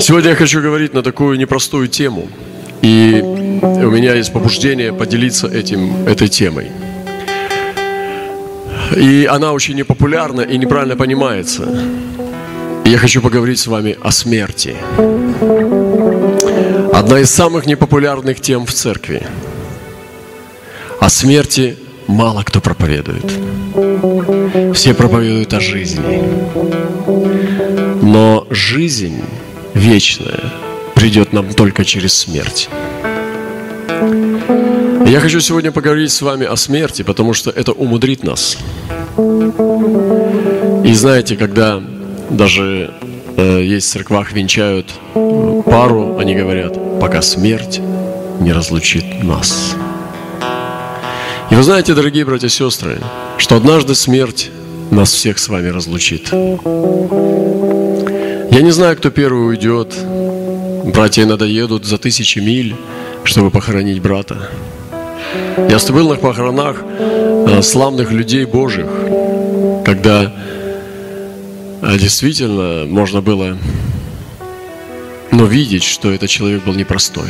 Сегодня я хочу говорить на такую непростую тему. И у меня есть побуждение поделиться этим, этой темой. И она очень непопулярна и неправильно понимается. И я хочу поговорить с вами о смерти. Одна из самых непопулярных тем в церкви. О смерти мало кто проповедует. Все проповедуют о жизни. Но жизнь вечная придет нам только через смерть. Я хочу сегодня поговорить с вами о смерти, потому что это умудрит нас. И знаете, когда даже э, есть в церквах венчают пару, они говорят, пока смерть не разлучит нас. И вы знаете, дорогие братья и сестры, что однажды смерть нас всех с вами разлучит. Я не знаю, кто первый уйдет. Братья иногда едут за тысячи миль, чтобы похоронить брата. Я был на похоронах э, славных людей Божьих, когда э, действительно можно было но видеть, что этот человек был непростой.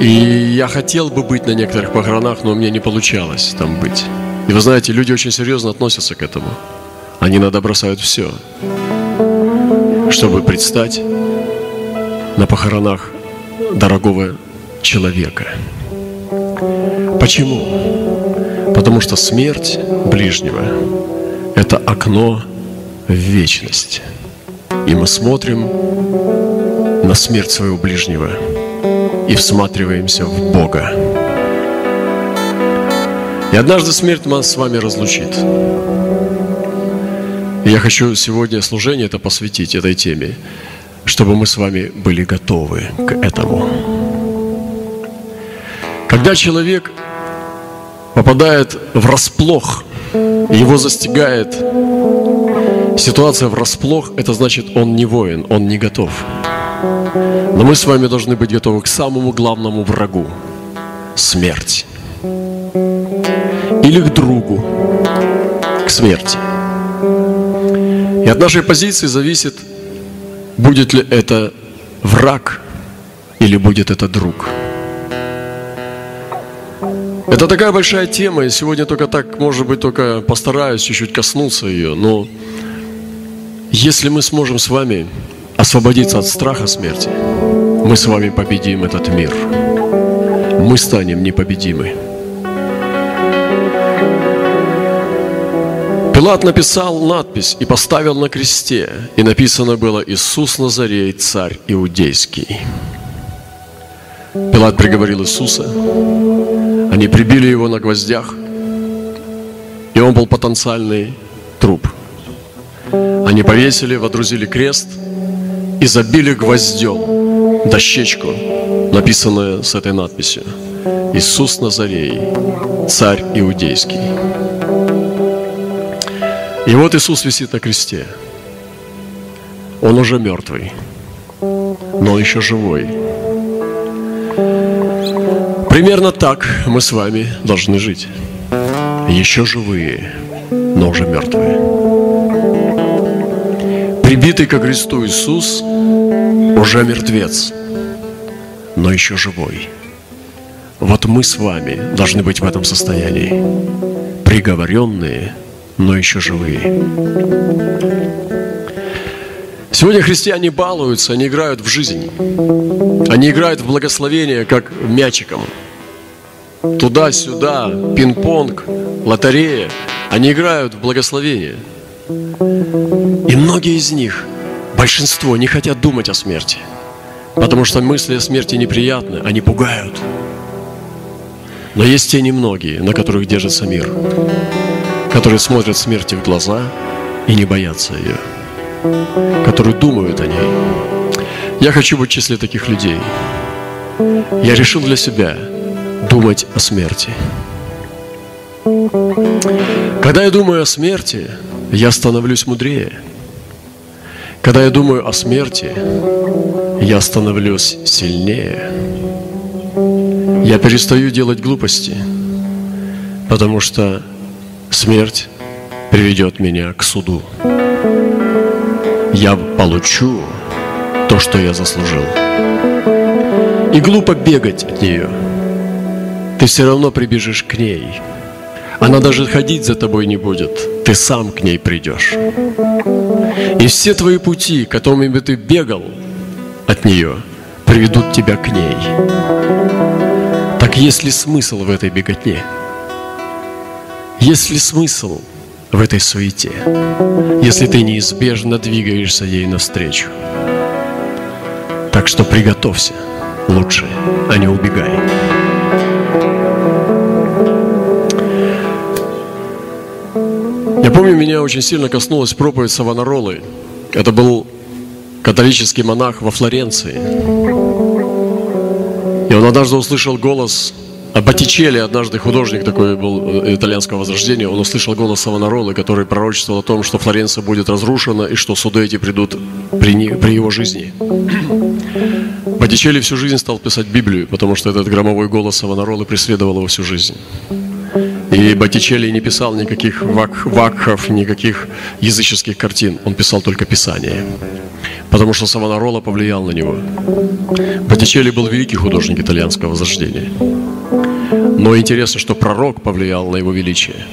И я хотел бы быть на некоторых похоронах, но у меня не получалось там быть. И вы знаете, люди очень серьезно относятся к этому. Они иногда бросают все, чтобы предстать на похоронах дорогого человека. Почему? Потому что смерть ближнего – это окно в вечность. И мы смотрим на смерть своего ближнего и всматриваемся в Бога. И однажды смерть нас с вами разлучит. Я хочу сегодня служение это посвятить этой теме, чтобы мы с вами были готовы к этому. Когда человек попадает в расплох, его застигает ситуация врасплох, это значит, он не воин, он не готов. Но мы с вами должны быть готовы к самому главному врагу – смерти. Или к другу, к смерти. И от нашей позиции зависит, будет ли это враг или будет это друг. Это такая большая тема, и сегодня только так, может быть, только постараюсь чуть-чуть коснуться ее, но если мы сможем с вами освободиться от страха смерти, мы с вами победим этот мир. Мы станем непобедимы. Пилат написал надпись и поставил на кресте, и написано было «Иисус Назарей, царь иудейский». Пилат приговорил Иисуса, они прибили его на гвоздях, и он был потенциальный труп. Они повесили, водрузили крест – и забили гвоздем дощечку, написанную с этой надписью. Иисус Назарей, царь иудейский. И вот Иисус висит на кресте. Он уже мертвый, но еще живой. Примерно так мы с вами должны жить. Еще живые, но уже мертвые прибитый ко кресту Иисус уже мертвец, но еще живой. Вот мы с вами должны быть в этом состоянии. Приговоренные, но еще живые. Сегодня христиане балуются, они играют в жизнь. Они играют в благословение, как мячиком. Туда-сюда, пинг-понг, лотерея. Они играют в благословение – и многие из них, большинство, не хотят думать о смерти, потому что мысли о смерти неприятны, они пугают. Но есть те немногие, на которых держится мир, которые смотрят смерти в глаза и не боятся ее, которые думают о ней. Я хочу быть в числе таких людей. Я решил для себя думать о смерти. Когда я думаю о смерти, я становлюсь мудрее. Когда я думаю о смерти, я становлюсь сильнее. Я перестаю делать глупости, потому что смерть приведет меня к суду. я получу то, что я заслужил. И глупо бегать от нее. Ты все равно прибежишь к ней. Она даже ходить за тобой не будет. Ты сам к ней придешь. И все твои пути, которыми бы ты бегал от нее, приведут тебя к ней. Так есть ли смысл в этой беготне? Есть ли смысл в этой суете, если ты неизбежно двигаешься ей навстречу? Так что приготовься лучше, а не убегай. Я помню, меня очень сильно коснулась проповедь Савонаролы. Это был католический монах во Флоренции. И он однажды услышал голос Боттичелли, однажды художник такой был э, итальянского возрождения, он услышал голос Савонаролы, который пророчествовал о том, что Флоренция будет разрушена и что суды эти придут при, не, при его жизни. Боттичелли всю жизнь стал писать Библию, потому что этот громовой голос Савонаролы преследовал его всю жизнь. И Боттичелли не писал никаких вак, вакхов, никаких языческих картин. Он писал только Писание. Потому что Савонарола повлиял на него. Боттичелли был великий художник итальянского возрождения. Но интересно, что пророк повлиял на его величие.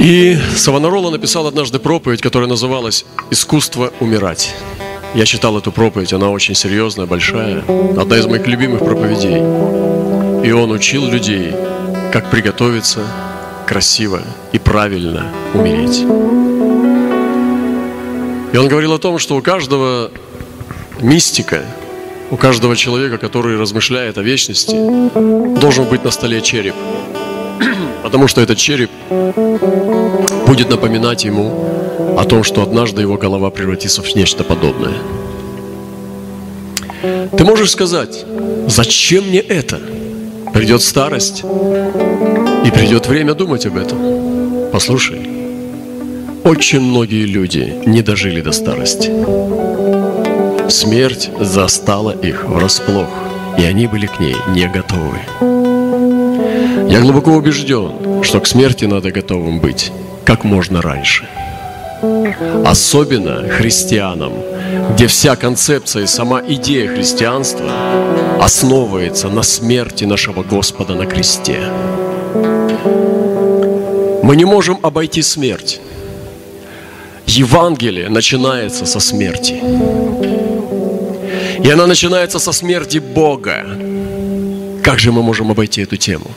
И Савонарола написал однажды проповедь, которая называлась «Искусство умирать». Я читал эту проповедь, она очень серьезная, большая. Одна из моих любимых проповедей. И он учил людей, как приготовиться красиво и правильно умереть. И он говорил о том, что у каждого мистика, у каждого человека, который размышляет о вечности, должен быть на столе череп. Потому что этот череп будет напоминать ему о том, что однажды его голова превратится в нечто подобное. Ты можешь сказать, зачем мне это? Придет старость, и придет время думать об этом. Послушай, очень многие люди не дожили до старости. Смерть застала их врасплох, и они были к ней не готовы. Я глубоко убежден, что к смерти надо готовым быть как можно раньше. Особенно христианам, где вся концепция и сама идея христианства основывается на смерти нашего Господа на кресте. Мы не можем обойти смерть. Евангелие начинается со смерти. И она начинается со смерти Бога. Как же мы можем обойти эту тему?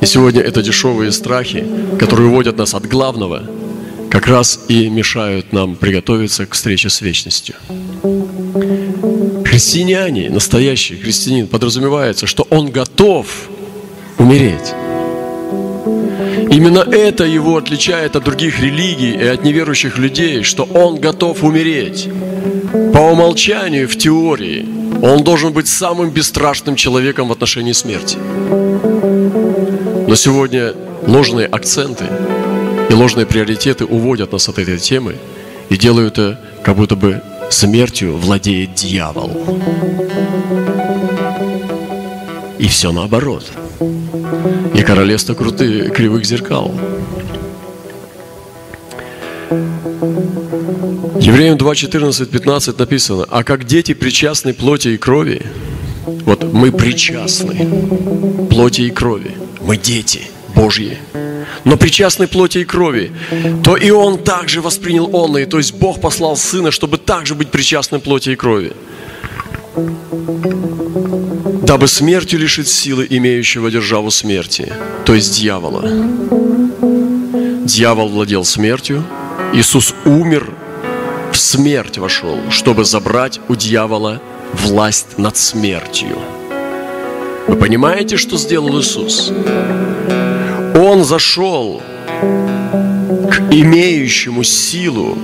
И сегодня это дешевые страхи, которые уводят нас от главного, как раз и мешают нам приготовиться к встрече с вечностью. Христиане, настоящий христианин, подразумевается, что он готов умереть. Именно это его отличает от других религий и от неверующих людей, что он готов умереть. По умолчанию, в теории, он должен быть самым бесстрашным человеком в отношении смерти. Но сегодня ложные акценты и ложные приоритеты уводят нас от этой темы и делают это, как будто бы смертью владеет дьявол. И все наоборот. И королевство крутых кривых зеркал. Евреям 2, 14, 15 написано, «А как дети причастны плоти и крови, вот мы причастны плоти и крови, мы дети Божьи, но причастны плоти и крови, то и он также воспринял он, и то есть Бог послал Сына, чтобы также быть причастным плоти и крови. Дабы смертью лишить силы имеющего державу смерти, то есть дьявола. Дьявол владел смертью, Иисус умер, в смерть вошел, чтобы забрать у дьявола власть над смертью. Вы понимаете, что сделал Иисус? Он зашел к имеющему силу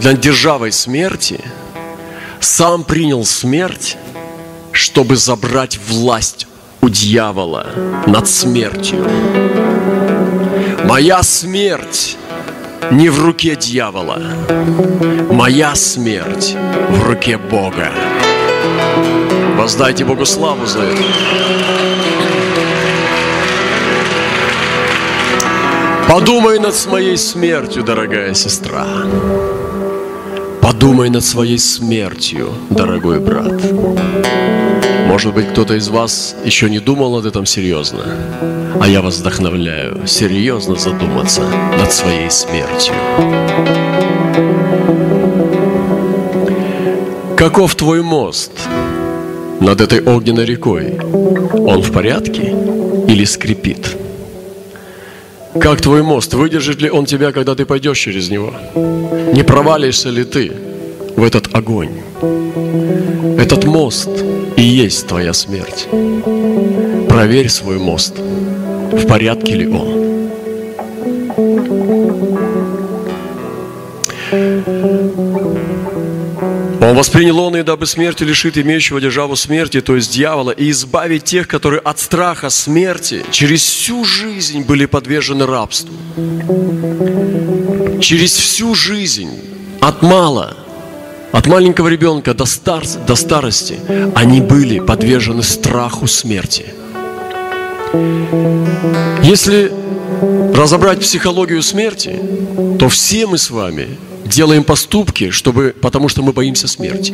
для державой смерти, сам принял смерть, чтобы забрать власть у дьявола над смертью. Моя смерть не в руке дьявола, моя смерть в руке Бога. Воздайте Богу славу за это. Подумай над своей смертью, дорогая сестра. Подумай над своей смертью, дорогой брат. Может быть, кто-то из вас еще не думал над этим серьезно, а я вас вдохновляю серьезно задуматься над своей смертью. Каков твой мост над этой огненной рекой? Он в порядке или скрипит? Как твой мост? Выдержит ли он тебя, когда ты пойдешь через него? Не провалишься ли ты в этот огонь? Этот мост и есть твоя смерть. Проверь свой мост, в порядке ли он. Он воспринял он и дабы смертью лишит имеющего державу смерти, то есть дьявола, и избавить тех, которые от страха смерти через всю жизнь были подвержены рабству. Через всю жизнь, от мала, от маленького ребенка до, стар, до старости, они были подвержены страху смерти. Если разобрать психологию смерти, то все мы с вами делаем поступки, чтобы, потому что мы боимся смерти.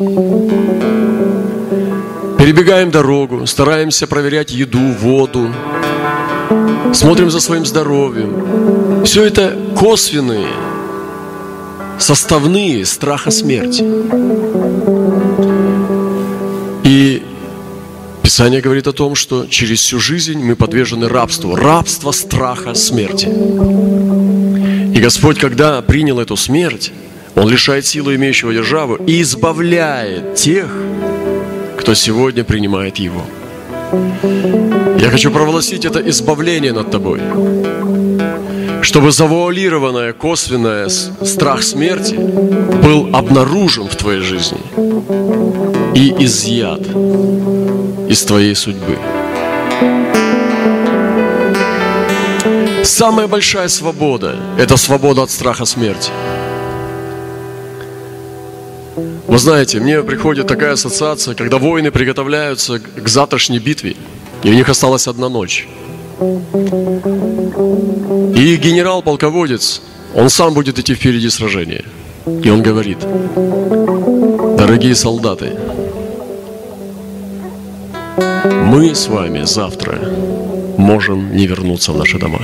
Перебегаем дорогу, стараемся проверять еду, воду, смотрим за своим здоровьем. Все это косвенные, составные страха смерти. И Писание говорит о том, что через всю жизнь мы подвержены рабству. Рабство страха смерти. Господь, когда принял эту смерть, Он лишает силы имеющего державу и избавляет тех, кто сегодня принимает Его. Я хочу провозгласить это избавление над тобой, чтобы завуалированное, косвенное страх смерти был обнаружен в твоей жизни и изъят из твоей судьбы. Самая большая свобода – это свобода от страха смерти. Вы знаете, мне приходит такая ассоциация, когда воины приготовляются к завтрашней битве, и у них осталась одна ночь. И генерал-полководец, он сам будет идти впереди сражения. И он говорит, дорогие солдаты, мы с вами завтра можем не вернуться в наши дома.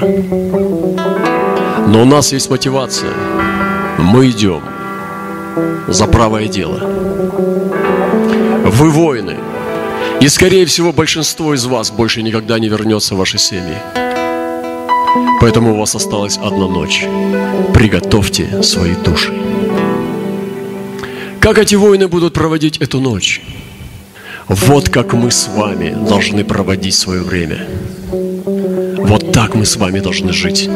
Но у нас есть мотивация. Мы идем за правое дело. Вы воины. И, скорее всего, большинство из вас больше никогда не вернется в ваши семьи. Поэтому у вас осталась одна ночь. Приготовьте свои души. Как эти воины будут проводить эту ночь? Вот как мы с вами должны проводить свое время. Вот так мы с вами должны жить.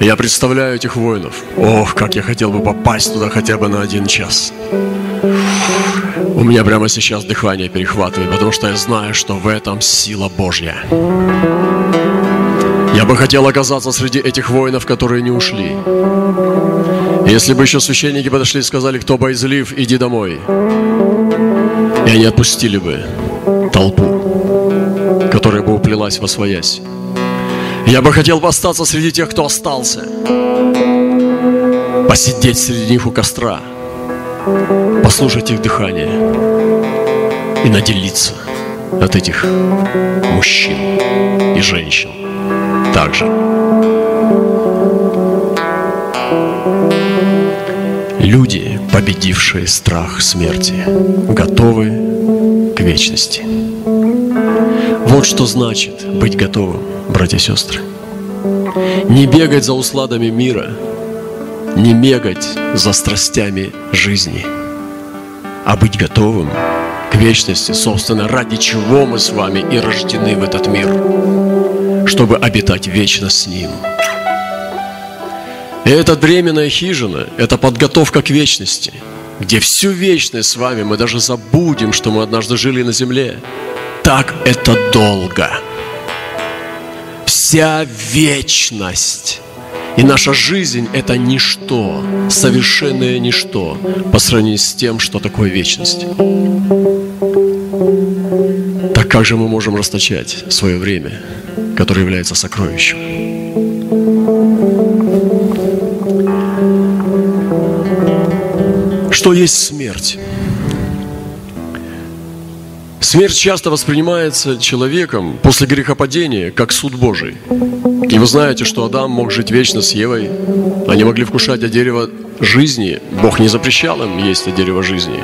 Я представляю этих воинов. Ох, как я хотел бы попасть туда хотя бы на один час. У меня прямо сейчас дыхание перехватывает, потому что я знаю, что в этом сила Божья. Я бы хотел оказаться среди этих воинов, которые не ушли. Если бы еще священники подошли и сказали, кто боязлив, иди домой. И они отпустили бы толпу, которая бы уплелась во своясь. Я бы хотел бы остаться среди тех, кто остался. Посидеть среди них у костра. Послушать их дыхание. И наделиться от этих мужчин и женщин также. Люди, победившие страх смерти, готовы к вечности. Вот что значит быть готовым, братья и сестры. Не бегать за усладами мира, не бегать за страстями жизни, а быть готовым к вечности, собственно, ради чего мы с вами и рождены в этот мир чтобы обитать вечно с Ним. И эта временная хижина – это подготовка к вечности, где всю вечность с вами мы даже забудем, что мы однажды жили на земле. Так это долго. Вся вечность. И наша жизнь – это ничто, совершенное ничто по сравнению с тем, что такое вечность. Так как же мы можем расточать свое время? Который является сокровищем. Что есть смерть? Смерть часто воспринимается человеком после грехопадения как суд Божий. И вы знаете, что Адам мог жить вечно с Евой. Они могли вкушать от дерева жизни. Бог не запрещал им есть от дерева жизни.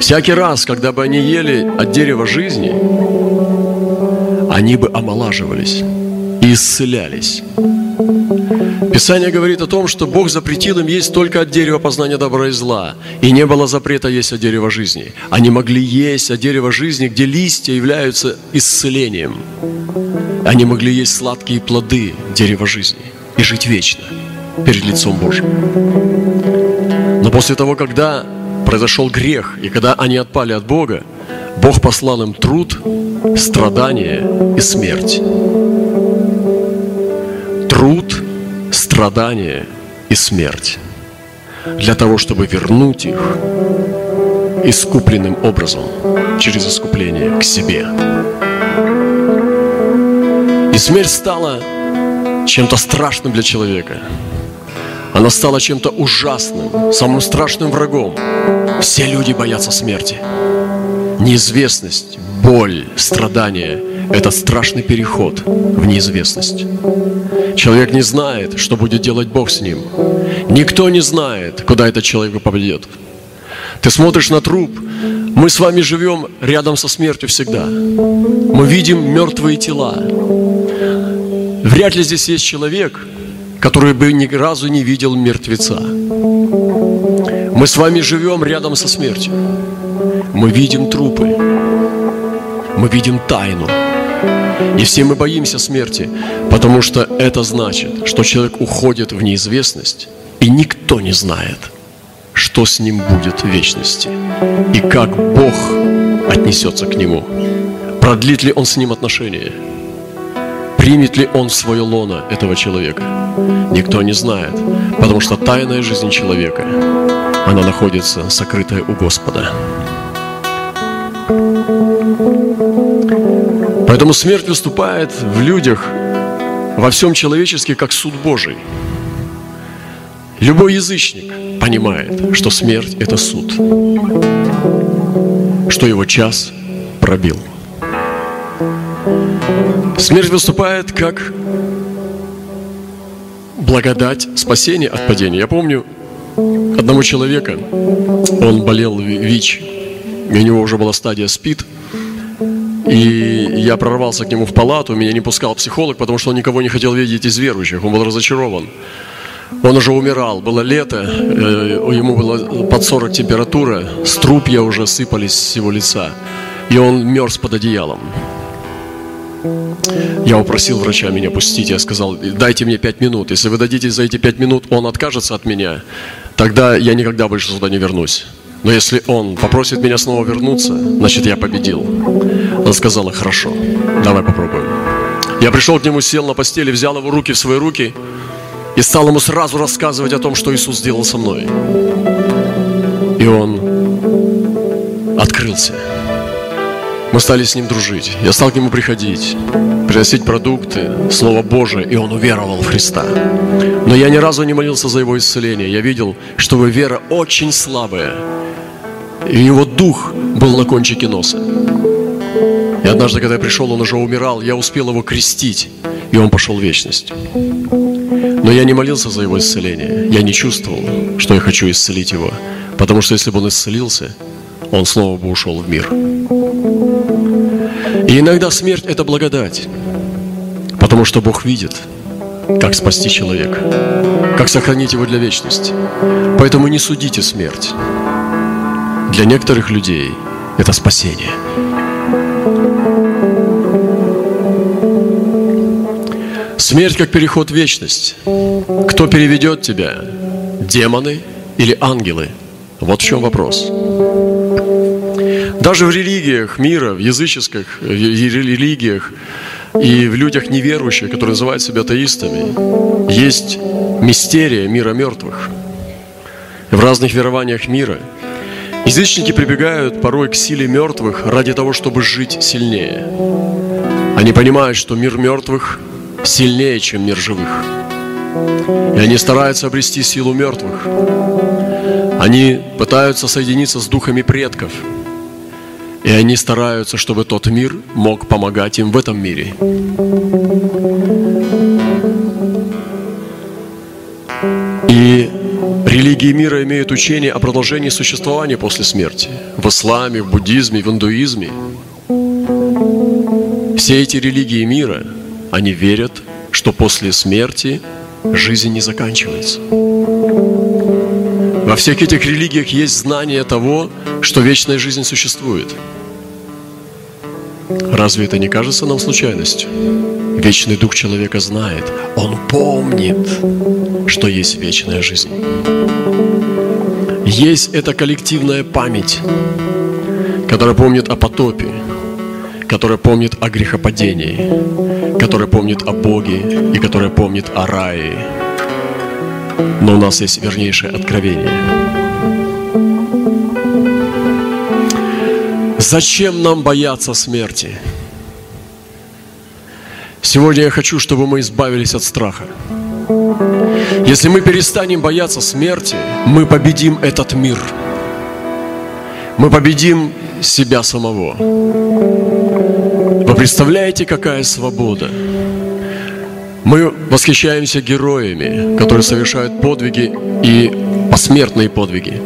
Всякий раз, когда бы они ели от дерева жизни, они бы омолаживались и исцелялись. Писание говорит о том, что Бог запретил им есть только от дерева познания добра и зла, и не было запрета есть от дерева жизни. Они могли есть от дерева жизни, где листья являются исцелением. Они могли есть сладкие плоды дерева жизни и жить вечно перед лицом Божьим. Но после того, когда произошел грех, и когда они отпали от Бога, Бог послал им труд, страдания и смерть. Труд, страдания и смерть для того, чтобы вернуть их искупленным образом через искупление к себе. И смерть стала чем-то страшным для человека. Она стала чем-то ужасным, самым страшным врагом. Все люди боятся смерти. Неизвестность, боль, страдания – это страшный переход в неизвестность. Человек не знает, что будет делать Бог с ним. Никто не знает, куда этот человек попадет. Ты смотришь на труп. Мы с вами живем рядом со смертью всегда. Мы видим мертвые тела. Вряд ли здесь есть человек, который бы ни разу не видел мертвеца. Мы с вами живем рядом со смертью. Мы видим трупы. Мы видим тайну. И все мы боимся смерти, потому что это значит, что человек уходит в неизвестность, и никто не знает, что с ним будет в вечности, и как Бог отнесется к нему. Продлит ли он с ним отношения? Примет ли он свое лоно этого человека? Никто не знает, потому что тайная жизнь человека, она находится сокрытая у Господа. Поэтому смерть выступает в людях, во всем человечестве, как суд Божий. Любой язычник понимает, что смерть – это суд, что его час пробил. Смерть выступает как благодать спасения от падения. Я помню одного человека, он болел ВИЧ, у него уже была стадия СПИД – и я прорвался к нему в палату, меня не пускал психолог, потому что он никого не хотел видеть из верующих, он был разочарован. Он уже умирал, было лето, э, ему было под 40 температура, струпья уже сыпались с его лица, и он мерз под одеялом. Я упросил врача меня пустить, я сказал, дайте мне пять минут, если вы дадите за эти пять минут, он откажется от меня, тогда я никогда больше сюда не вернусь. Но если он попросит меня снова вернуться, значит я победил. Она сказала, хорошо, давай попробуем. Я пришел к нему, сел на постели, взял его руки в свои руки и стал ему сразу рассказывать о том, что Иисус сделал со мной. И он открылся. Мы стали с ним дружить. Я стал к нему приходить, приносить продукты, Слово Божие, и он уверовал в Христа. Но я ни разу не молился за его исцеление. Я видел, что его вера очень слабая. И его дух был на кончике носа. И однажды, когда я пришел, он уже умирал, я успел его крестить, и он пошел в вечность. Но я не молился за его исцеление. Я не чувствовал, что я хочу исцелить его. Потому что если бы он исцелился, он снова бы ушел в мир. И иногда смерть – это благодать. Потому что Бог видит, как спасти человека, как сохранить его для вечности. Поэтому не судите смерть. Для некоторых людей это спасение. Смерть как переход в вечность. Кто переведет тебя? Демоны или ангелы? Вот в чем вопрос. Даже в религиях мира, в языческих религиях и в людях неверующих, которые называют себя атеистами, есть мистерия мира мертвых. В разных верованиях мира – Язычники прибегают порой к силе мертвых ради того, чтобы жить сильнее. Они понимают, что мир мертвых сильнее, чем мир живых. И они стараются обрести силу мертвых. Они пытаются соединиться с духами предков. И они стараются, чтобы тот мир мог помогать им в этом мире. И религии мира имеют учение о продолжении существования после смерти. В исламе, в буддизме, в индуизме. Все эти религии мира, они верят, что после смерти жизнь не заканчивается. Во всех этих религиях есть знание того, что вечная жизнь существует. Разве это не кажется нам случайностью? Вечный дух человека знает, он помнит, что есть вечная жизнь. Есть эта коллективная память, которая помнит о потопе, которая помнит о грехопадении, которая помнит о Боге и которая помнит о рае. Но у нас есть вернейшее откровение. Зачем нам бояться смерти? Сегодня я хочу, чтобы мы избавились от страха. Если мы перестанем бояться смерти, мы победим этот мир. Мы победим себя самого. Представляете, какая свобода? Мы восхищаемся героями, которые совершают подвиги и посмертные подвиги.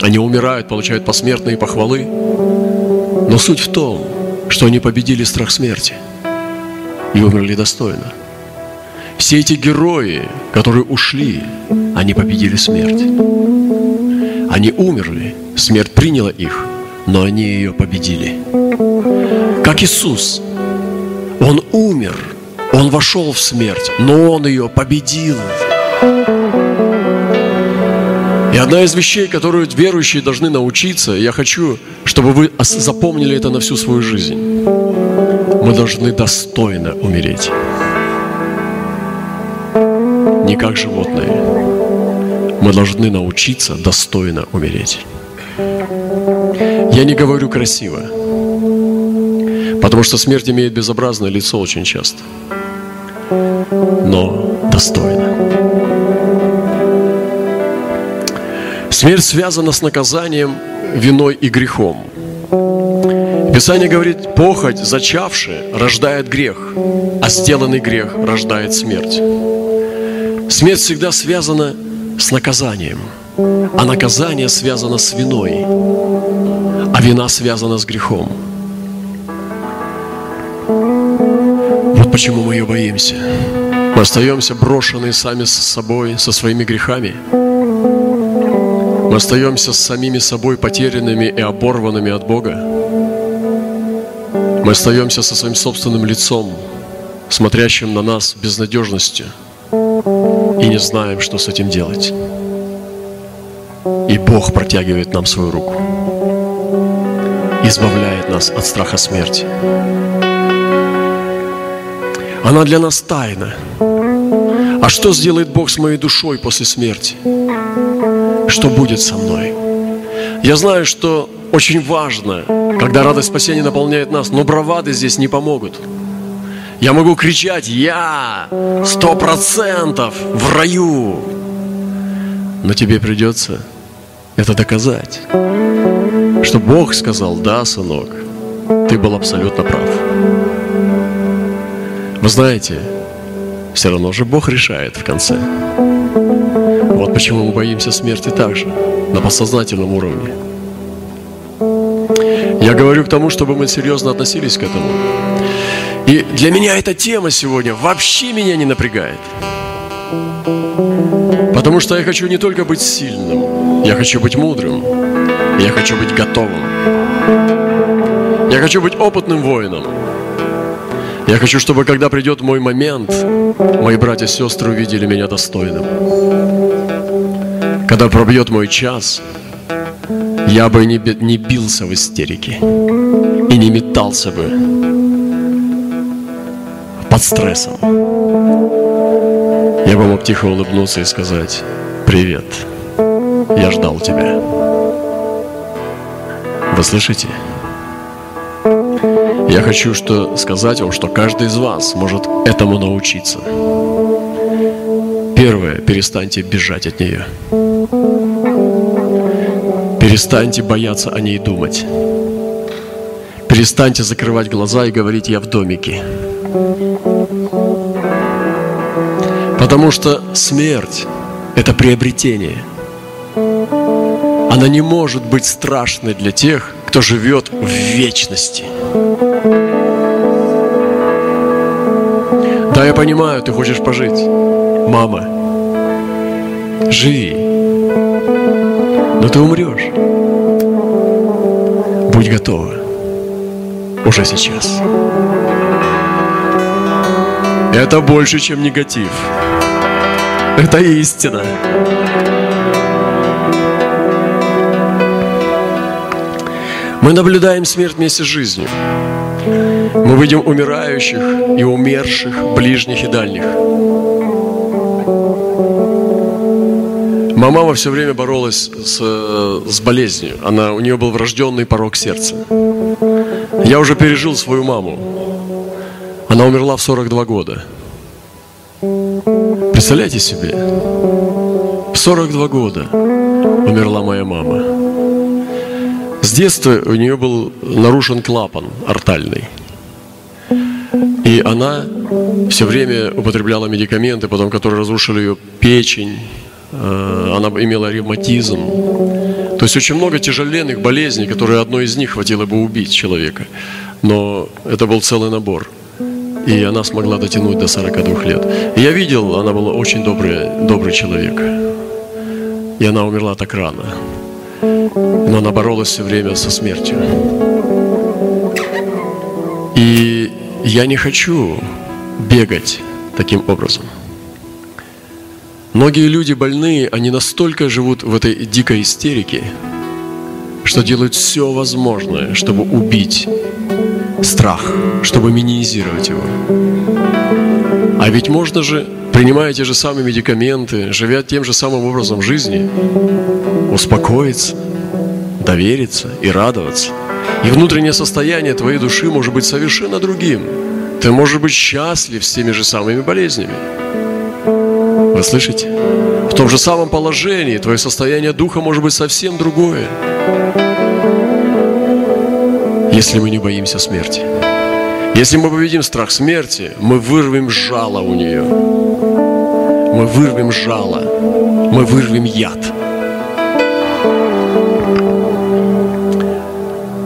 Они умирают, получают посмертные похвалы. Но суть в том, что они победили страх смерти и умерли достойно. Все эти герои, которые ушли, они победили смерть. Они умерли, смерть приняла их, но они ее победили. Как Иисус, Он умер – он вошел в смерть, но он ее победил. И одна из вещей, которую верующие должны научиться, я хочу, чтобы вы запомнили это на всю свою жизнь. Мы должны достойно умереть. Не как животные. Мы должны научиться достойно умереть. Я не говорю красиво, потому что смерть имеет безобразное лицо очень часто но достойно. Смерть связана с наказанием, виной и грехом. Писание говорит, похоть, зачавшая, рождает грех, а сделанный грех рождает смерть. Смерть всегда связана с наказанием, а наказание связано с виной, а вина связана с грехом. почему мы ее боимся. Мы остаемся брошенные сами с собой, со своими грехами. Мы остаемся с самими собой потерянными и оборванными от Бога. Мы остаемся со своим собственным лицом, смотрящим на нас безнадежностью, и не знаем, что с этим делать. И Бог протягивает нам свою руку, избавляет нас от страха смерти. Она для нас тайна. А что сделает Бог с моей душой после смерти? Что будет со мной? Я знаю, что очень важно, когда радость спасения наполняет нас, но бравады здесь не помогут. Я могу кричать «Я! Сто процентов! В раю!» Но тебе придется это доказать. Что Бог сказал «Да, сынок, ты был абсолютно прав». Вы знаете, все равно же Бог решает в конце. Вот почему мы боимся смерти также, на подсознательном уровне. Я говорю к тому, чтобы мы серьезно относились к этому. И для меня эта тема сегодня вообще меня не напрягает. Потому что я хочу не только быть сильным, я хочу быть мудрым, я хочу быть готовым. Я хочу быть опытным воином. Я хочу, чтобы когда придет мой момент, мои братья и сестры увидели меня достойным. Когда пробьет мой час, я бы не, не бился в истерике и не метался бы под стрессом. Я бы мог тихо улыбнуться и сказать, привет, я ждал тебя. Вы слышите? Я хочу что, сказать вам, что каждый из вас может этому научиться. Первое, перестаньте бежать от нее. Перестаньте бояться о ней думать. Перестаньте закрывать глаза и говорить «я в домике». Потому что смерть – это приобретение. Она не может быть страшной для тех, кто живет в вечности. Да, я понимаю, ты хочешь пожить. Мама, живи. Но ты умрешь. Будь готова. Уже сейчас. Это больше, чем негатив. Это истина. Мы наблюдаем смерть вместе с жизнью. Мы видим умирающих и умерших, ближних и дальних. Моя мама все время боролась с, с болезнью. Она, у нее был врожденный порог сердца. Я уже пережил свою маму. Она умерла в 42 года. Представляете себе? В 42 года умерла моя мама. Детства у нее был нарушен клапан артальный. И она все время употребляла медикаменты, потом, которые разрушили ее печень, э, она имела ревматизм. То есть очень много тяжеленных болезней, которые одной из них хватило бы убить человека. Но это был целый набор. И она смогла дотянуть до 42 лет. И я видел, она была очень добрый, добрый человек. И она умерла так рано. Но она боролась все время со смертью. И я не хочу бегать таким образом. Многие люди больные, они настолько живут в этой дикой истерике, что делают все возможное, чтобы убить страх, чтобы минимизировать его. А ведь можно же, принимая те же самые медикаменты, живя тем же самым образом жизни, успокоиться, довериться и радоваться. И внутреннее состояние твоей души может быть совершенно другим. Ты можешь быть счастлив с теми же самыми болезнями. Вы слышите? В том же самом положении твое состояние духа может быть совсем другое если мы не боимся смерти. Если мы победим страх смерти, мы вырвем жало у нее. Мы вырвем жало. Мы вырвем яд.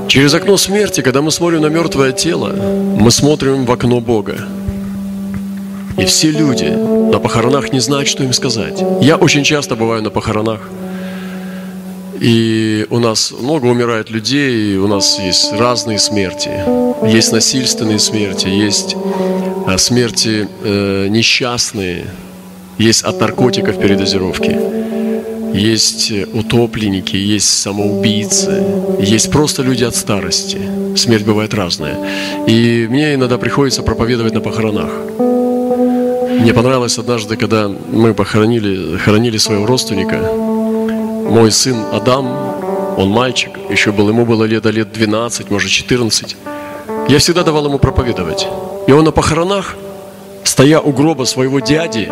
Через окно смерти, когда мы смотрим на мертвое тело, мы смотрим в окно Бога. И все люди на похоронах не знают, что им сказать. Я очень часто бываю на похоронах – и у нас много умирает людей, у нас есть разные смерти. Есть насильственные смерти, есть а, смерти э, несчастные, есть от наркотиков передозировки, есть утопленники, есть самоубийцы, есть просто люди от старости. Смерть бывает разная. И мне иногда приходится проповедовать на похоронах. Мне понравилось однажды, когда мы похоронили, хоронили своего родственника, мой сын Адам, он мальчик, еще был, ему было лет, лет 12, может 14. Я всегда давал ему проповедовать. И он на похоронах, стоя у гроба своего дяди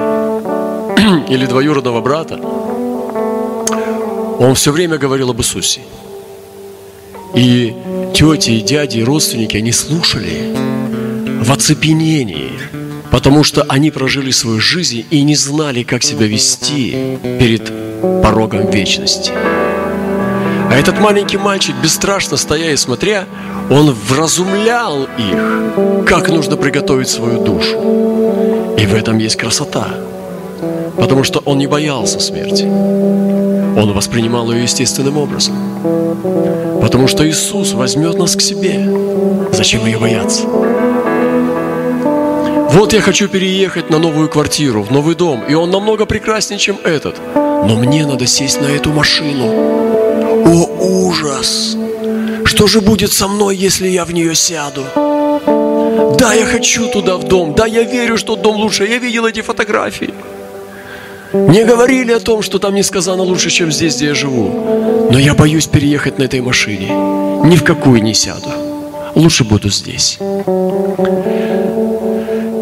или двоюродного брата, он все время говорил об Иисусе. И тети, и дяди, и родственники, они слушали в оцепенении, потому что они прожили свою жизнь и не знали, как себя вести перед порогом вечности. А этот маленький мальчик, бесстрашно стоя и смотря, он вразумлял их, как нужно приготовить свою душу. И в этом есть красота. Потому что он не боялся смерти. Он воспринимал ее естественным образом. Потому что Иисус возьмет нас к себе. Зачем ее бояться? Вот я хочу переехать на новую квартиру, в новый дом, и он намного прекраснее, чем этот. Но мне надо сесть на эту машину. О, ужас! Что же будет со мной, если я в нее сяду? Да, я хочу туда в дом. Да, я верю, что дом лучше. Я видел эти фотографии. Мне говорили о том, что там несказанно лучше, чем здесь, где я живу. Но я боюсь переехать на этой машине. Ни в какую не сяду. лучше буду здесь.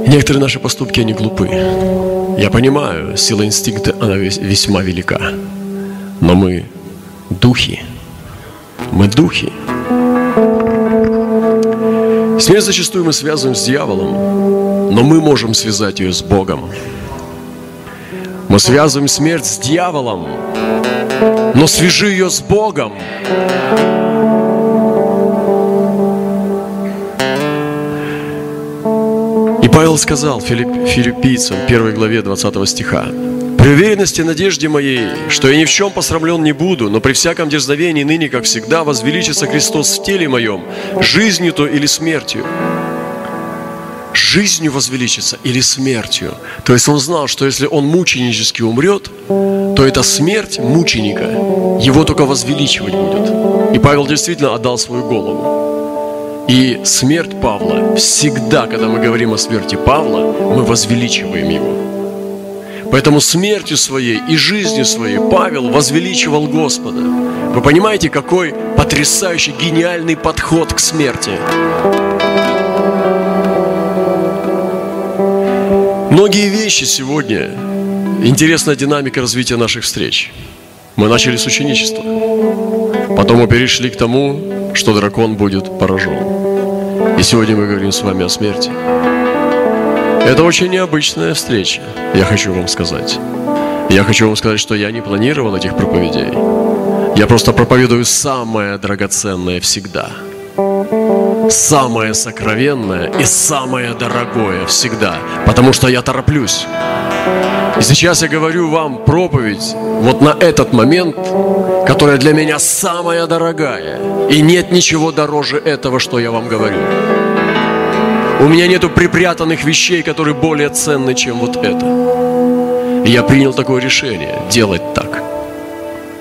Некоторые наши поступки, они глупы. Я понимаю, сила инстинкта, она весьма велика. Но мы духи. Мы духи. Смерть зачастую мы связываем с дьяволом, но мы можем связать ее с Богом. Мы связываем смерть с дьяволом, но свяжи ее с Богом. И Павел сказал Филипп, филиппийцам, 1 главе 20 стиха, «При уверенности и надежде моей, что я ни в чем посрамлен не буду, но при всяком дерзновении ныне, как всегда, возвеличится Христос в теле моем, жизнью то или смертью» жизнью возвеличится или смертью. То есть он знал, что если он мученически умрет, то эта смерть мученика его только возвеличивать будет. И Павел действительно отдал свою голову. И смерть Павла, всегда, когда мы говорим о смерти Павла, мы возвеличиваем его. Поэтому смертью своей и жизнью своей Павел возвеличивал Господа. Вы понимаете, какой потрясающий, гениальный подход к смерти? Многие вещи сегодня, интересная динамика развития наших встреч. Мы начали с ученичества. Потом мы перешли к тому, что дракон будет поражен. И сегодня мы говорим с вами о смерти. Это очень необычная встреча, я хочу вам сказать. Я хочу вам сказать, что я не планировал этих проповедей. Я просто проповедую самое драгоценное всегда – самое сокровенное и самое дорогое всегда, потому что я тороплюсь. И сейчас я говорю вам проповедь вот на этот момент, которая для меня самая дорогая. И нет ничего дороже этого, что я вам говорю. У меня нету припрятанных вещей, которые более ценны, чем вот это. И я принял такое решение делать так.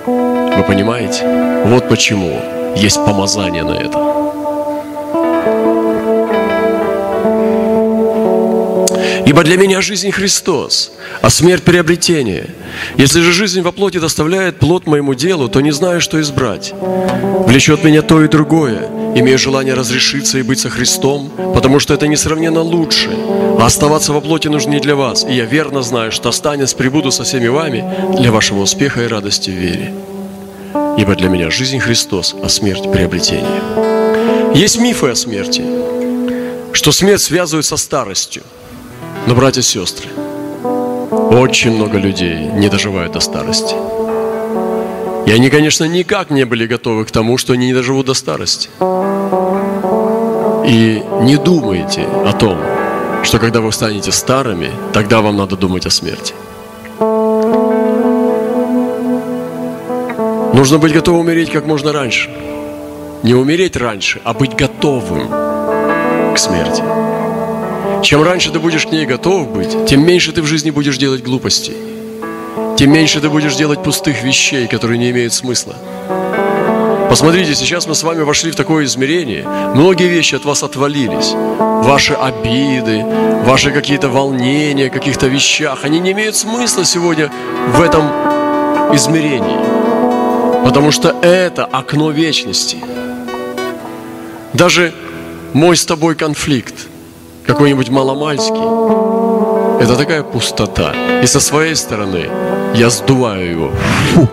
Вы понимаете? Вот почему есть помазание на это. Ибо для меня жизнь Христос, а смерть приобретение. Если же жизнь во плоти доставляет плод моему делу, то не знаю, что избрать. Влечет меня то и другое. Имею желание разрешиться и быть со Христом, потому что это несравненно лучше. А оставаться во плоти нужнее для вас. И я верно знаю, что останется, прибуду со всеми вами для вашего успеха и радости в вере. Ибо для меня жизнь Христос, а смерть приобретение. Есть мифы о смерти, что смерть связывают со старостью – но, братья и сестры, очень много людей не доживают до старости. И они, конечно, никак не были готовы к тому, что они не доживут до старости. И не думайте о том, что когда вы станете старыми, тогда вам надо думать о смерти. Нужно быть готовым умереть как можно раньше. Не умереть раньше, а быть готовым к смерти. Чем раньше ты будешь к ней готов быть, тем меньше ты в жизни будешь делать глупостей. Тем меньше ты будешь делать пустых вещей, которые не имеют смысла. Посмотрите, сейчас мы с вами вошли в такое измерение. Многие вещи от вас отвалились. Ваши обиды, ваши какие-то волнения, каких-то вещах, они не имеют смысла сегодня в этом измерении. Потому что это окно вечности. Даже мой с тобой конфликт – какой-нибудь маломальский, это такая пустота. И со своей стороны я сдуваю его. Фу.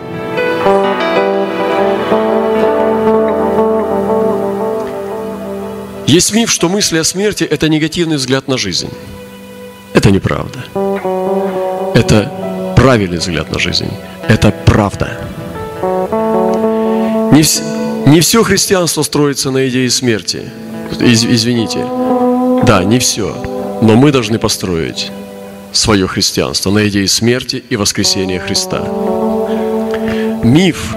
Есть миф, что мысли о смерти – это негативный взгляд на жизнь. Это неправда. Это правильный взгляд на жизнь. Это правда. Не, вс- не все христианство строится на идее смерти. Из- извините. Да, не все, но мы должны построить свое христианство на идее смерти и воскресения Христа. Миф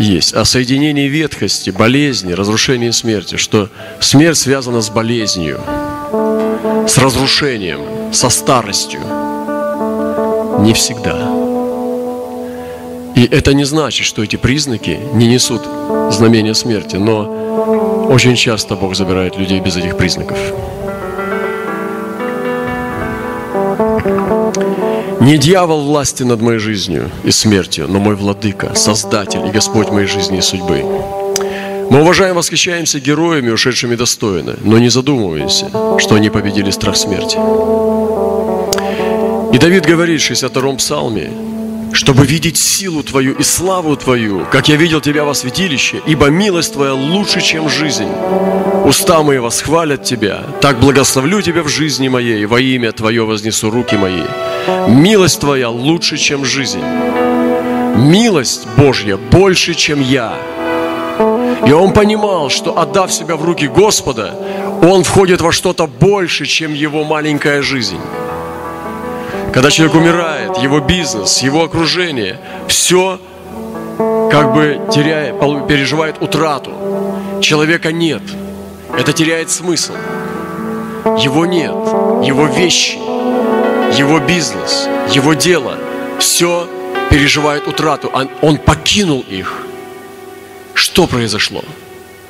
есть о соединении ветхости, болезни, разрушении смерти, что смерть связана с болезнью, с разрушением, со старостью. Не всегда. И это не значит, что эти признаки не несут знамения смерти, но очень часто Бог забирает людей без этих признаков. Не дьявол власти над моей жизнью и смертью, но мой владыка, Создатель и Господь моей жизни и судьбы. Мы уважаем, восхищаемся героями, ушедшими достойно, но не задумываемся, что они победили страх смерти. И Давид говорит в 62-м псалме, чтобы видеть силу Твою и славу Твою, как я видел Тебя во святилище, ибо милость Твоя лучше, чем жизнь. Уста мои восхвалят Тебя, так благословлю Тебя в жизни моей, во имя Твое вознесу руки мои. Милость Твоя лучше, чем жизнь. Милость Божья больше, чем я. И он понимал, что отдав себя в руки Господа, он входит во что-то больше, чем его маленькая жизнь. Когда человек умирает, его бизнес, его окружение, все как бы теряет, переживает утрату. Человека нет. Это теряет смысл. Его нет. Его вещи, его бизнес, его дело, все переживает утрату. Он покинул их. Что произошло?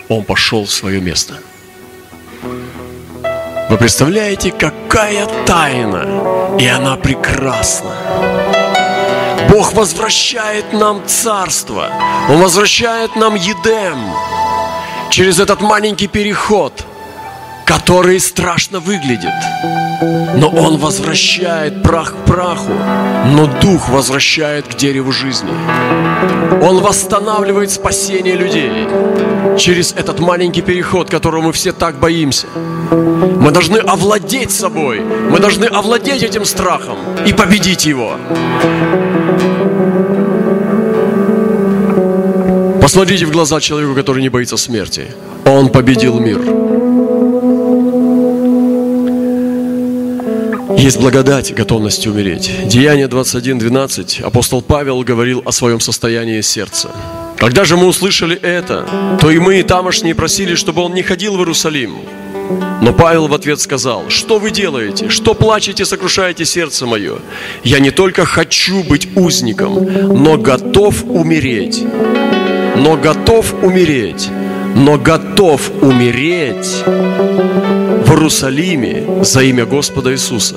Он пошел в свое место. Вы представляете, какая тайна, и она прекрасна. Бог возвращает нам царство, Он возвращает нам Едем через этот маленький переход – который страшно выглядит. Но он возвращает прах к праху, но дух возвращает к дереву жизни. Он восстанавливает спасение людей через этот маленький переход, которого мы все так боимся. Мы должны овладеть собой, мы должны овладеть этим страхом и победить его. Посмотрите в глаза человеку, который не боится смерти. Он победил мир. Есть благодать готовности умереть. Деяние 21.12. Апостол Павел говорил о своем состоянии сердца. Когда же мы услышали это, то и мы, и тамошние, просили, чтобы он не ходил в Иерусалим. Но Павел в ответ сказал, что вы делаете, что плачете, сокрушаете сердце мое? Я не только хочу быть узником, но готов умереть. Но готов умереть. Но готов умереть в Иерусалиме за имя Господа Иисуса.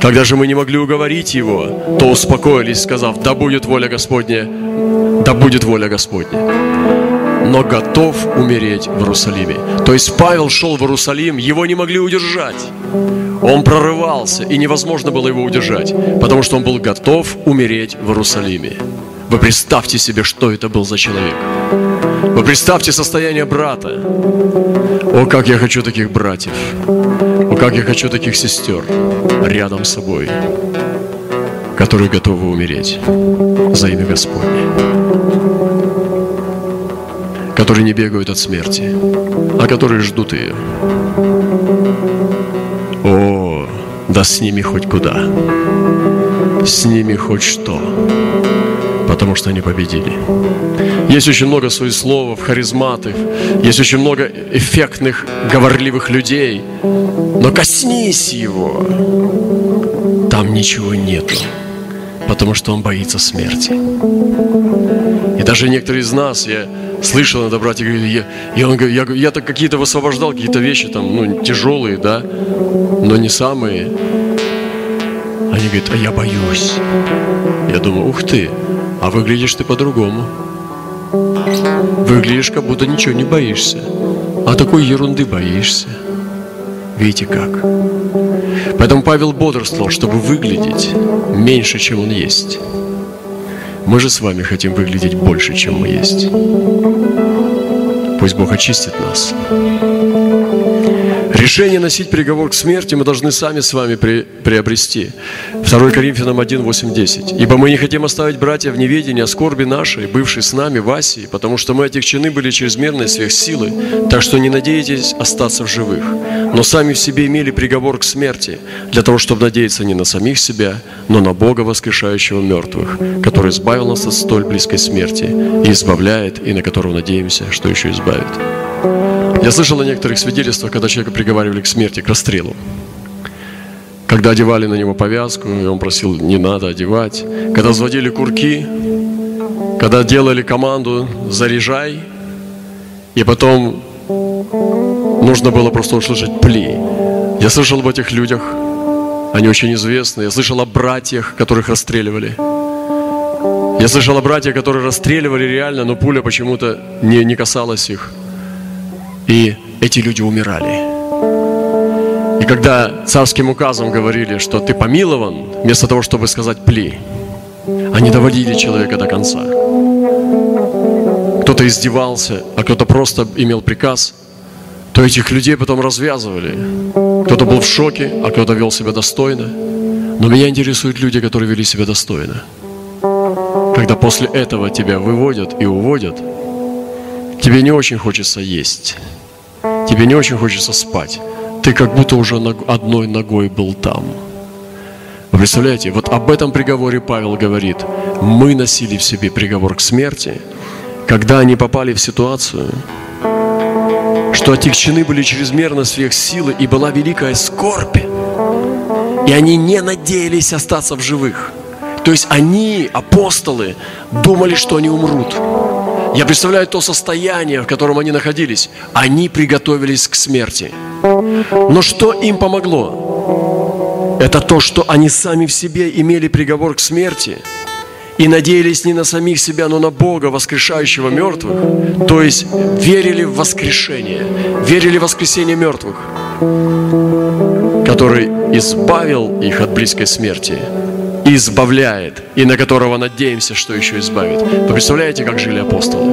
Когда же мы не могли уговорить его, то успокоились, сказав, да будет воля Господня, да будет воля Господня. Но готов умереть в Иерусалиме. То есть Павел шел в Иерусалим, его не могли удержать. Он прорывался, и невозможно было его удержать, потому что он был готов умереть в Иерусалиме. Вы представьте себе, что это был за человек. Вы представьте состояние брата. О, как я хочу таких братьев. О, как я хочу таких сестер рядом с собой, которые готовы умереть за имя Господне. Которые не бегают от смерти, а которые ждут ее. О, да с ними хоть куда. С ними хоть что потому что они победили. Есть очень много суесловов, харизматов, есть очень много эффектных, говорливых людей, но коснись его, там ничего нету, потому что он боится смерти. И даже некоторые из нас, я слышал, иногда братья говорили, я, я, он, я, я так какие-то высвобождал, какие-то вещи там, ну, тяжелые, да, но не самые. Они говорят, а я боюсь. Я думаю, ух ты, а выглядишь ты по-другому. Выглядишь, как будто ничего не боишься, а такой ерунды боишься. Видите как? Поэтому Павел бодрствовал, чтобы выглядеть меньше, чем он есть. Мы же с вами хотим выглядеть больше, чем мы есть. Пусть Бог очистит нас. Решение носить приговор к смерти мы должны сами с вами при, приобрести. 2 Коринфянам 1, 8, 10. «Ибо мы не хотим оставить братья в неведении о скорби нашей, бывшей с нами в Асии, потому что мы отягчены были чрезмерной сверхсилы, так что не надеетесь остаться в живых. Но сами в себе имели приговор к смерти, для того, чтобы надеяться не на самих себя, но на Бога, воскрешающего мертвых, который избавил нас от столь близкой смерти и избавляет, и на которого надеемся, что еще избавит». Я слышал о некоторых свидетельствах, когда человека приговаривали к смерти, к расстрелу. Когда одевали на него повязку, и он просил, не надо одевать. Когда взводили курки, когда делали команду «заряжай», и потом нужно было просто услышать «пли». Я слышал об этих людях, они очень известны. Я слышал о братьях, которых расстреливали. Я слышал о братьях, которые расстреливали реально, но пуля почему-то не, не касалась их. И эти люди умирали. И когда царским указом говорили, что ты помилован, вместо того, чтобы сказать «пли», они доводили человека до конца. Кто-то издевался, а кто-то просто имел приказ, то этих людей потом развязывали. Кто-то был в шоке, а кто-то вел себя достойно. Но меня интересуют люди, которые вели себя достойно. Когда после этого тебя выводят и уводят, тебе не очень хочется есть, тебе не очень хочется спать. Ты как будто уже одной ногой был там. Вы представляете, вот об этом приговоре Павел говорит. Мы носили в себе приговор к смерти, когда они попали в ситуацию, что отягчены были чрезмерно сверх силы и была великая скорбь. И они не надеялись остаться в живых. То есть они, апостолы, думали, что они умрут. Я представляю то состояние, в котором они находились. Они приготовились к смерти. Но что им помогло? Это то, что они сами в себе имели приговор к смерти и надеялись не на самих себя, но на Бога, воскрешающего мертвых, то есть верили в воскрешение, верили в воскресение мертвых, который избавил их от близкой смерти избавляет, и на которого надеемся, что еще избавит. Вы представляете, как жили апостолы?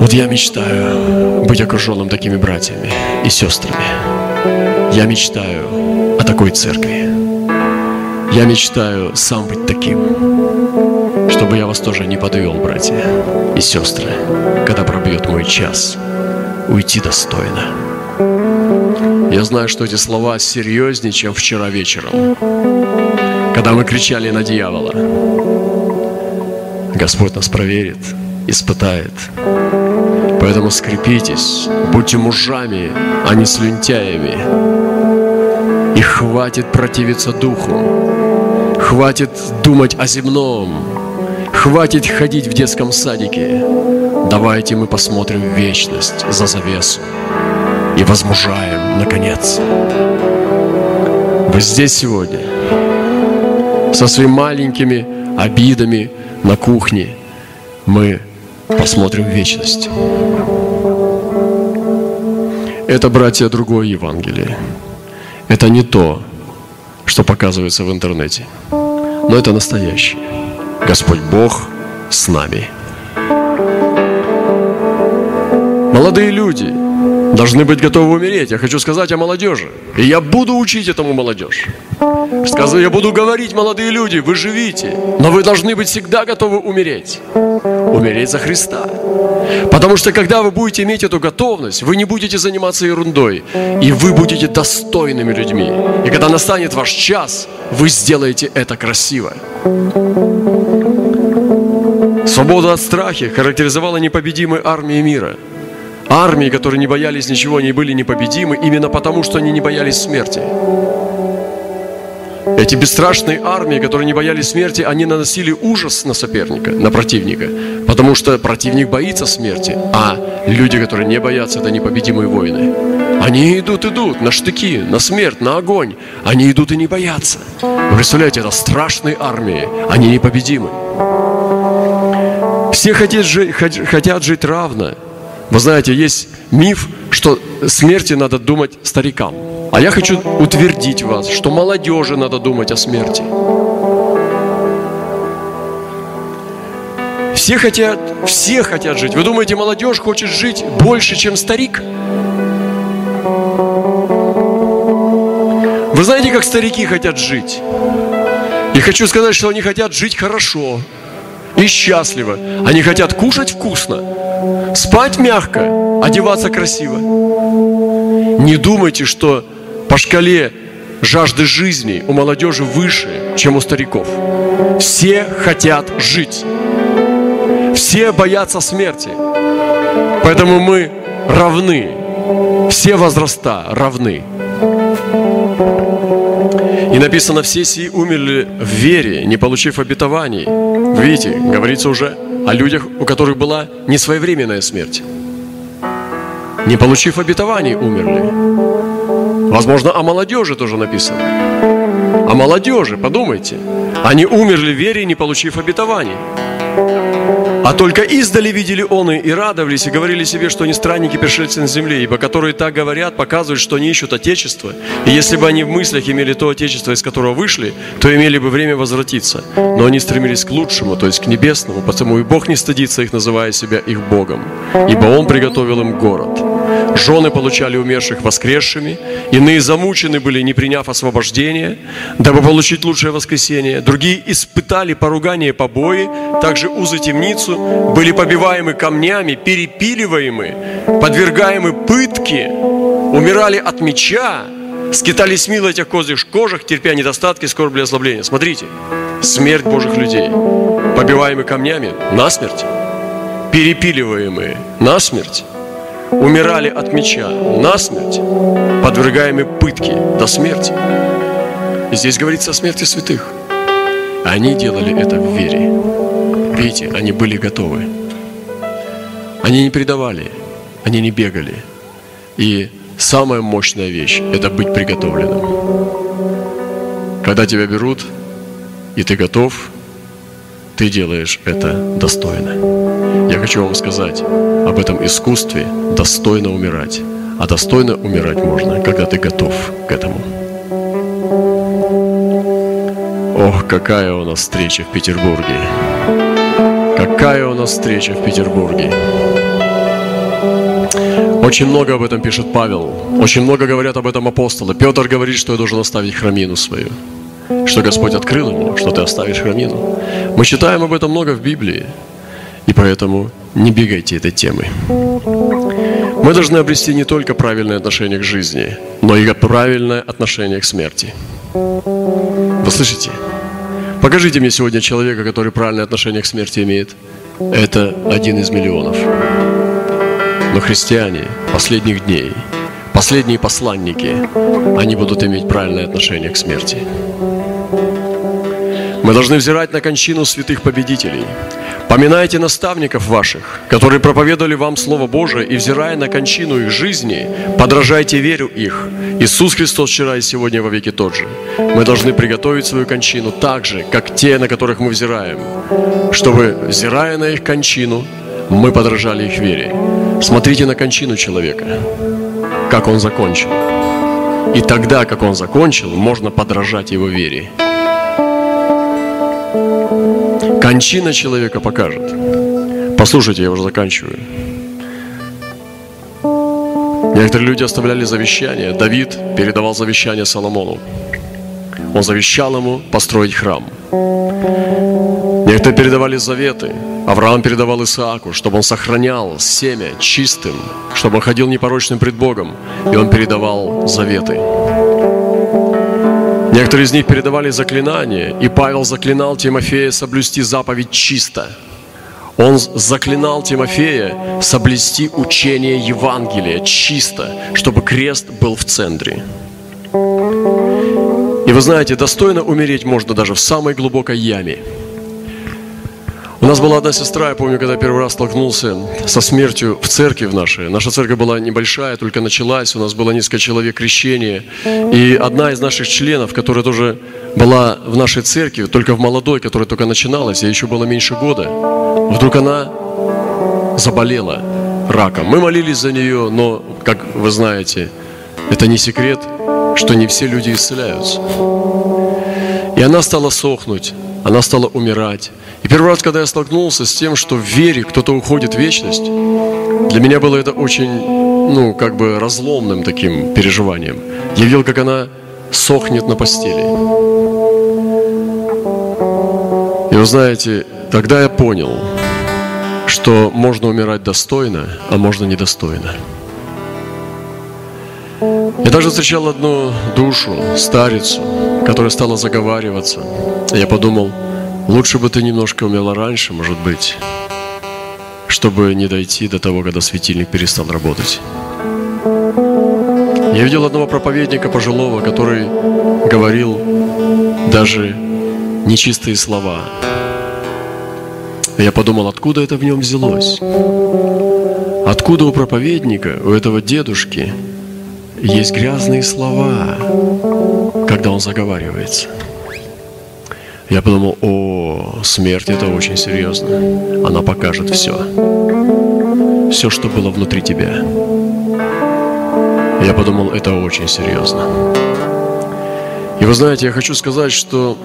Вот я мечтаю быть окруженным такими братьями и сестрами. Я мечтаю о такой церкви. Я мечтаю сам быть таким, чтобы я вас тоже не подвел, братья и сестры, когда пробьет мой час, уйти достойно. Я знаю, что эти слова серьезнее, чем вчера вечером, когда мы кричали на дьявола. Господь нас проверит, испытает. Поэтому скрепитесь, будьте мужами, а не слюнтяями. И хватит противиться духу. Хватит думать о земном. Хватит ходить в детском садике. Давайте мы посмотрим вечность за завесу и возмужаем, наконец. Вы здесь сегодня со своими маленькими обидами на кухне. Мы посмотрим вечность. Это, братья, другое Евангелие. Это не то, что показывается в интернете, но это настоящее. Господь Бог с нами. Молодые люди – должны быть готовы умереть. Я хочу сказать о молодежи. И я буду учить этому молодежь. Сказать, я буду говорить, молодые люди, вы живите, но вы должны быть всегда готовы умереть. Умереть за Христа. Потому что когда вы будете иметь эту готовность, вы не будете заниматься ерундой, и вы будете достойными людьми. И когда настанет ваш час, вы сделаете это красиво. Свобода от страха характеризовала непобедимые армии мира – Армии, которые не боялись ничего, они были непобедимы именно потому, что они не боялись смерти. Эти бесстрашные армии, которые не боялись смерти, они наносили ужас на соперника, на противника, потому что противник боится смерти, а люди, которые не боятся, это непобедимые воины. Они идут, идут на штыки, на смерть, на огонь. Они идут и не боятся. Вы представляете, это страшные армии, они непобедимы. Все хотят жить, хотят жить равно, вы знаете, есть миф, что смерти надо думать старикам. А я хочу утвердить вас, что молодежи надо думать о смерти. Все хотят, все хотят жить. Вы думаете, молодежь хочет жить больше, чем старик? Вы знаете, как старики хотят жить? И хочу сказать, что они хотят жить хорошо и счастливо. Они хотят кушать вкусно, спать мягко, одеваться красиво. Не думайте, что по шкале жажды жизни у молодежи выше, чем у стариков. Все хотят жить. Все боятся смерти. Поэтому мы равны. Все возраста равны. И написано, все сии умерли в вере, не получив обетований. Видите, говорится уже о людях, у которых была не своевременная смерть. Не получив обетований, умерли. Возможно, о молодежи тоже написано. О молодежи, подумайте. Они умерли в вере, не получив обетований. А только издали видели он и радовались, и говорили себе, что они странники, пришельцы на земле, ибо которые так говорят, показывают, что они ищут Отечество. И если бы они в мыслях имели то Отечество, из которого вышли, то имели бы время возвратиться. Но они стремились к лучшему, то есть к небесному, потому и Бог не стыдится их, называя себя их Богом, ибо Он приготовил им город. Жены получали умерших воскресшими, иные замучены были, не приняв освобождение, дабы получить лучшее воскресение. Другие испытали поругание побои, также узы темницу, были побиваемы камнями, перепиливаемы, подвергаемы пытке, умирали от меча, скитались мило этих козьих кожах, терпя недостатки, скорбли, ослабления. Смотрите, смерть Божьих людей, побиваемы камнями насмерть, перепиливаемые насмерть, умирали от меча насмерть, подвергаемые пытке до смерти. И здесь говорится о смерти святых. Они делали это в вере. Видите, они были готовы. Они не предавали, они не бегали. И самая мощная вещь – это быть приготовленным. Когда тебя берут, и ты готов, ты делаешь это достойно. Я хочу вам сказать об этом искусстве достойно умирать. А достойно умирать можно, когда ты готов к этому. Ох, какая у нас встреча в Петербурге. Какая у нас встреча в Петербурге. Очень много об этом пишет Павел. Очень много говорят об этом апостолы. Петр говорит, что я должен оставить храмину свою что Господь открыл ему, что ты оставишь храмину. Мы читаем об этом много в Библии, и поэтому не бегайте этой темы. Мы должны обрести не только правильное отношение к жизни, но и правильное отношение к смерти. Вы слышите? Покажите мне сегодня человека, который правильное отношение к смерти имеет. Это один из миллионов. Но христиане последних дней, последние посланники, они будут иметь правильное отношение к смерти. Мы должны взирать на кончину святых победителей. Поминайте наставников ваших, которые проповедовали вам Слово Божие, и взирая на кончину их жизни, подражайте веру их. Иисус Христос вчера и сегодня во веки тот же. Мы должны приготовить свою кончину так же, как те, на которых мы взираем, чтобы, взирая на их кончину, мы подражали их вере. Смотрите на кончину человека, как он закончил. И тогда, как он закончил, можно подражать его вере. Кончина человека покажет. Послушайте, я уже заканчиваю. Некоторые люди оставляли завещание. Давид передавал завещание Соломону. Он завещал ему построить храм. Некоторые передавали заветы. Авраам передавал Исааку, чтобы он сохранял семя чистым, чтобы он ходил непорочным пред Богом. И он передавал заветы. Некоторые из них передавали заклинания, и Павел заклинал Тимофея соблюсти заповедь чисто. Он заклинал Тимофея соблюсти учение Евангелия чисто, чтобы крест был в центре. И вы знаете, достойно умереть можно даже в самой глубокой яме – у нас была одна сестра, я помню, когда первый раз столкнулся со смертью в церкви в нашей. Наша церковь была небольшая, только началась, у нас было несколько человек крещения. И одна из наших членов, которая тоже была в нашей церкви, только в молодой, которая только начиналась, ей еще было меньше года, вдруг она заболела раком. Мы молились за нее, но, как вы знаете, это не секрет, что не все люди исцеляются. И она стала сохнуть, она стала умирать. И первый раз, когда я столкнулся с тем, что в вере кто-то уходит в вечность, для меня было это очень, ну, как бы разломным таким переживанием. Я видел, как она сохнет на постели. И вы знаете, тогда я понял, что можно умирать достойно, а можно недостойно. Я даже встречал одну душу, старицу, которая стала заговариваться. Я подумал, Лучше бы ты немножко умела раньше, может быть, чтобы не дойти до того, когда светильник перестал работать. Я видел одного проповедника пожилого, который говорил даже нечистые слова. Я подумал, откуда это в нем взялось? Откуда у проповедника, у этого дедушки, есть грязные слова, когда он заговаривается? Я подумал, о, смерть это очень серьезно. Она покажет все. Все, что было внутри тебя. Я подумал, это очень серьезно. И вы знаете, я хочу сказать, что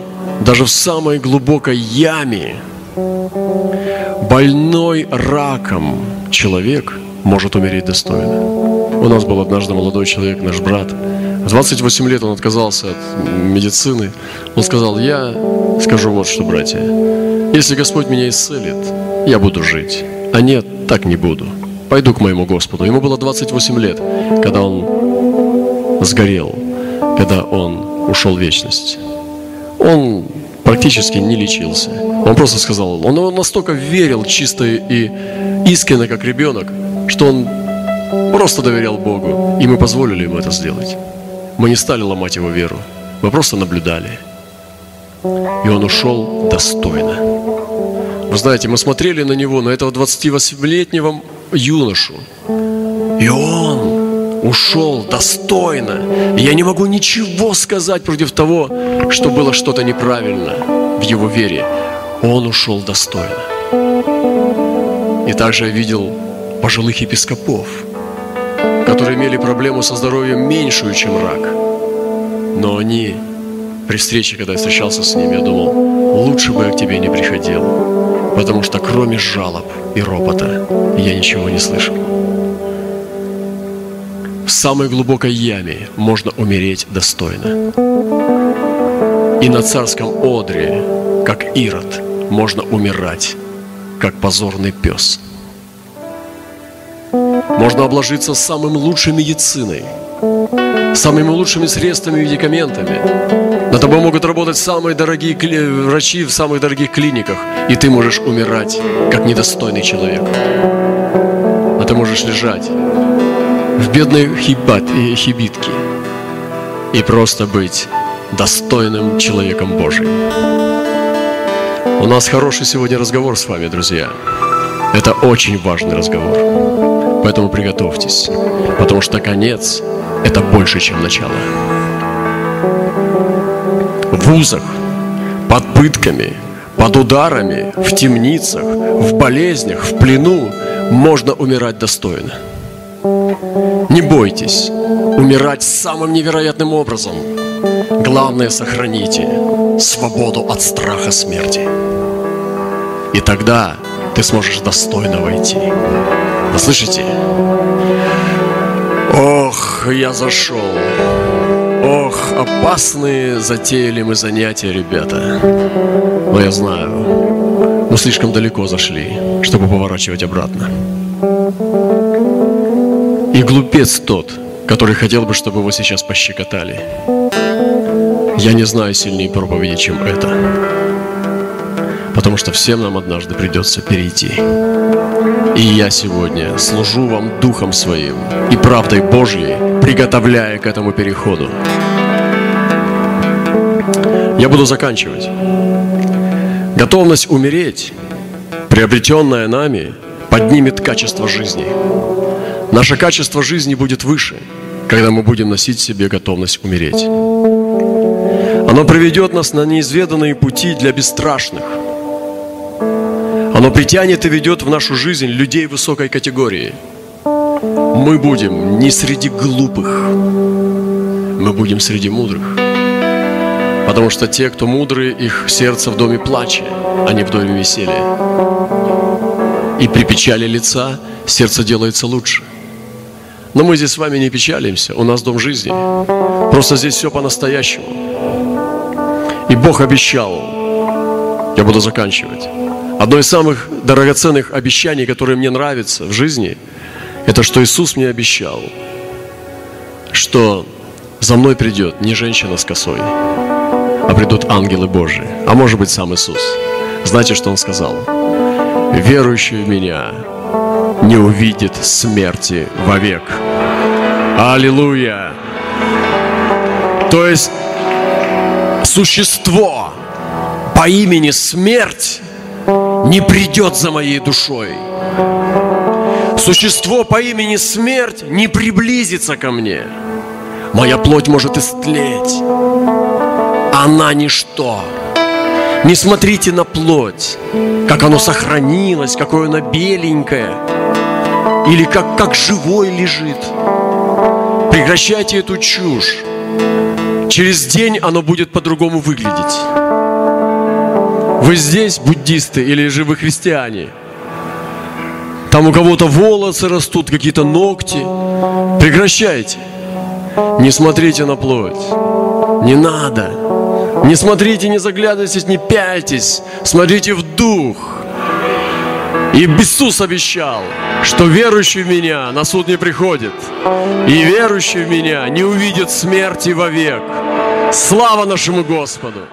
даже в самой глубокой яме больной раком человек может умереть достойно. У нас был однажды молодой человек, наш брат. В 28 лет он отказался от медицины. Он сказал, я скажу вот что, братья. Если Господь меня исцелит, я буду жить. А нет, так не буду. Пойду к моему Господу. Ему было 28 лет, когда он сгорел, когда он ушел в вечность. Он практически не лечился. Он просто сказал, он настолько верил чисто и искренне, как ребенок, что он просто доверял Богу, и мы позволили ему это сделать. Мы не стали ломать его веру, мы просто наблюдали. И он ушел достойно. Вы знаете, мы смотрели на него, на этого 28-летнего юношу, и он ушел достойно. И я не могу ничего сказать против того, что было что-то неправильно в его вере. Он ушел достойно. И также я видел пожилых епископов, которые имели проблему со здоровьем меньшую, чем рак. Но они, при встрече, когда я встречался с ними, я думал, лучше бы я к тебе не приходил, потому что кроме жалоб и ропота я ничего не слышал. В самой глубокой яме можно умереть достойно. И на царском одре, как Ирод, можно умирать, как позорный пес – можно обложиться самым лучшей медициной, самыми лучшими средствами и медикаментами. На тобой могут работать самые дорогие врачи в самых дорогих клиниках, и ты можешь умирать, как недостойный человек. А ты можешь лежать в бедной хибат, хибитке и просто быть достойным человеком Божьим. У нас хороший сегодня разговор с вами, друзья. Это очень важный разговор. Поэтому приготовьтесь, потому что конец – это больше, чем начало. В вузах, под пытками, под ударами, в темницах, в болезнях, в плену можно умирать достойно. Не бойтесь умирать самым невероятным образом. Главное, сохраните свободу от страха смерти. И тогда ты сможешь достойно войти. Вы слышите? Ох, я зашел. Ох, опасные затеяли мы занятия, ребята. Но я знаю, мы слишком далеко зашли, чтобы поворачивать обратно. И глупец тот, который хотел бы, чтобы его сейчас пощекотали. Я не знаю сильнее проповеди, чем это. Потому что всем нам однажды придется перейти. И я сегодня служу вам Духом Своим и правдой Божьей, приготовляя к этому переходу. Я буду заканчивать. Готовность умереть, приобретенная нами, поднимет качество жизни. Наше качество жизни будет выше, когда мы будем носить в себе готовность умереть. Оно приведет нас на неизведанные пути для бесстрашных – оно притянет и ведет в нашу жизнь людей высокой категории. Мы будем не среди глупых, мы будем среди мудрых. Потому что те, кто мудрые, их сердце в доме плача, а не в доме веселья. И при печали лица сердце делается лучше. Но мы здесь с вами не печалимся, у нас дом жизни. Просто здесь все по-настоящему. И Бог обещал, я буду заканчивать, Одно из самых драгоценных обещаний, которые мне нравятся в жизни, это что Иисус мне обещал, что за мной придет не женщина с косой, а придут ангелы Божии, а может быть сам Иисус. Знаете, что Он сказал? Верующий в Меня не увидит смерти вовек. Аллилуйя! То есть существо по имени смерть не придет за моей душой. Существо по имени смерть не приблизится ко мне. Моя плоть может истлеть. Она ничто. Не смотрите на плоть, как оно сохранилось, какое оно беленькое, или как, как живой лежит. Прекращайте эту чушь. Через день оно будет по-другому выглядеть. Вы здесь буддисты или же вы христиане? Там у кого-то волосы растут, какие-то ногти. Прекращайте. Не смотрите на плоть. Не надо. Не смотрите, не заглядывайтесь, не пяльтесь. Смотрите в дух. И Иисус обещал, что верующий в Меня на суд не приходит. И верующий в Меня не увидит смерти вовек. Слава нашему Господу!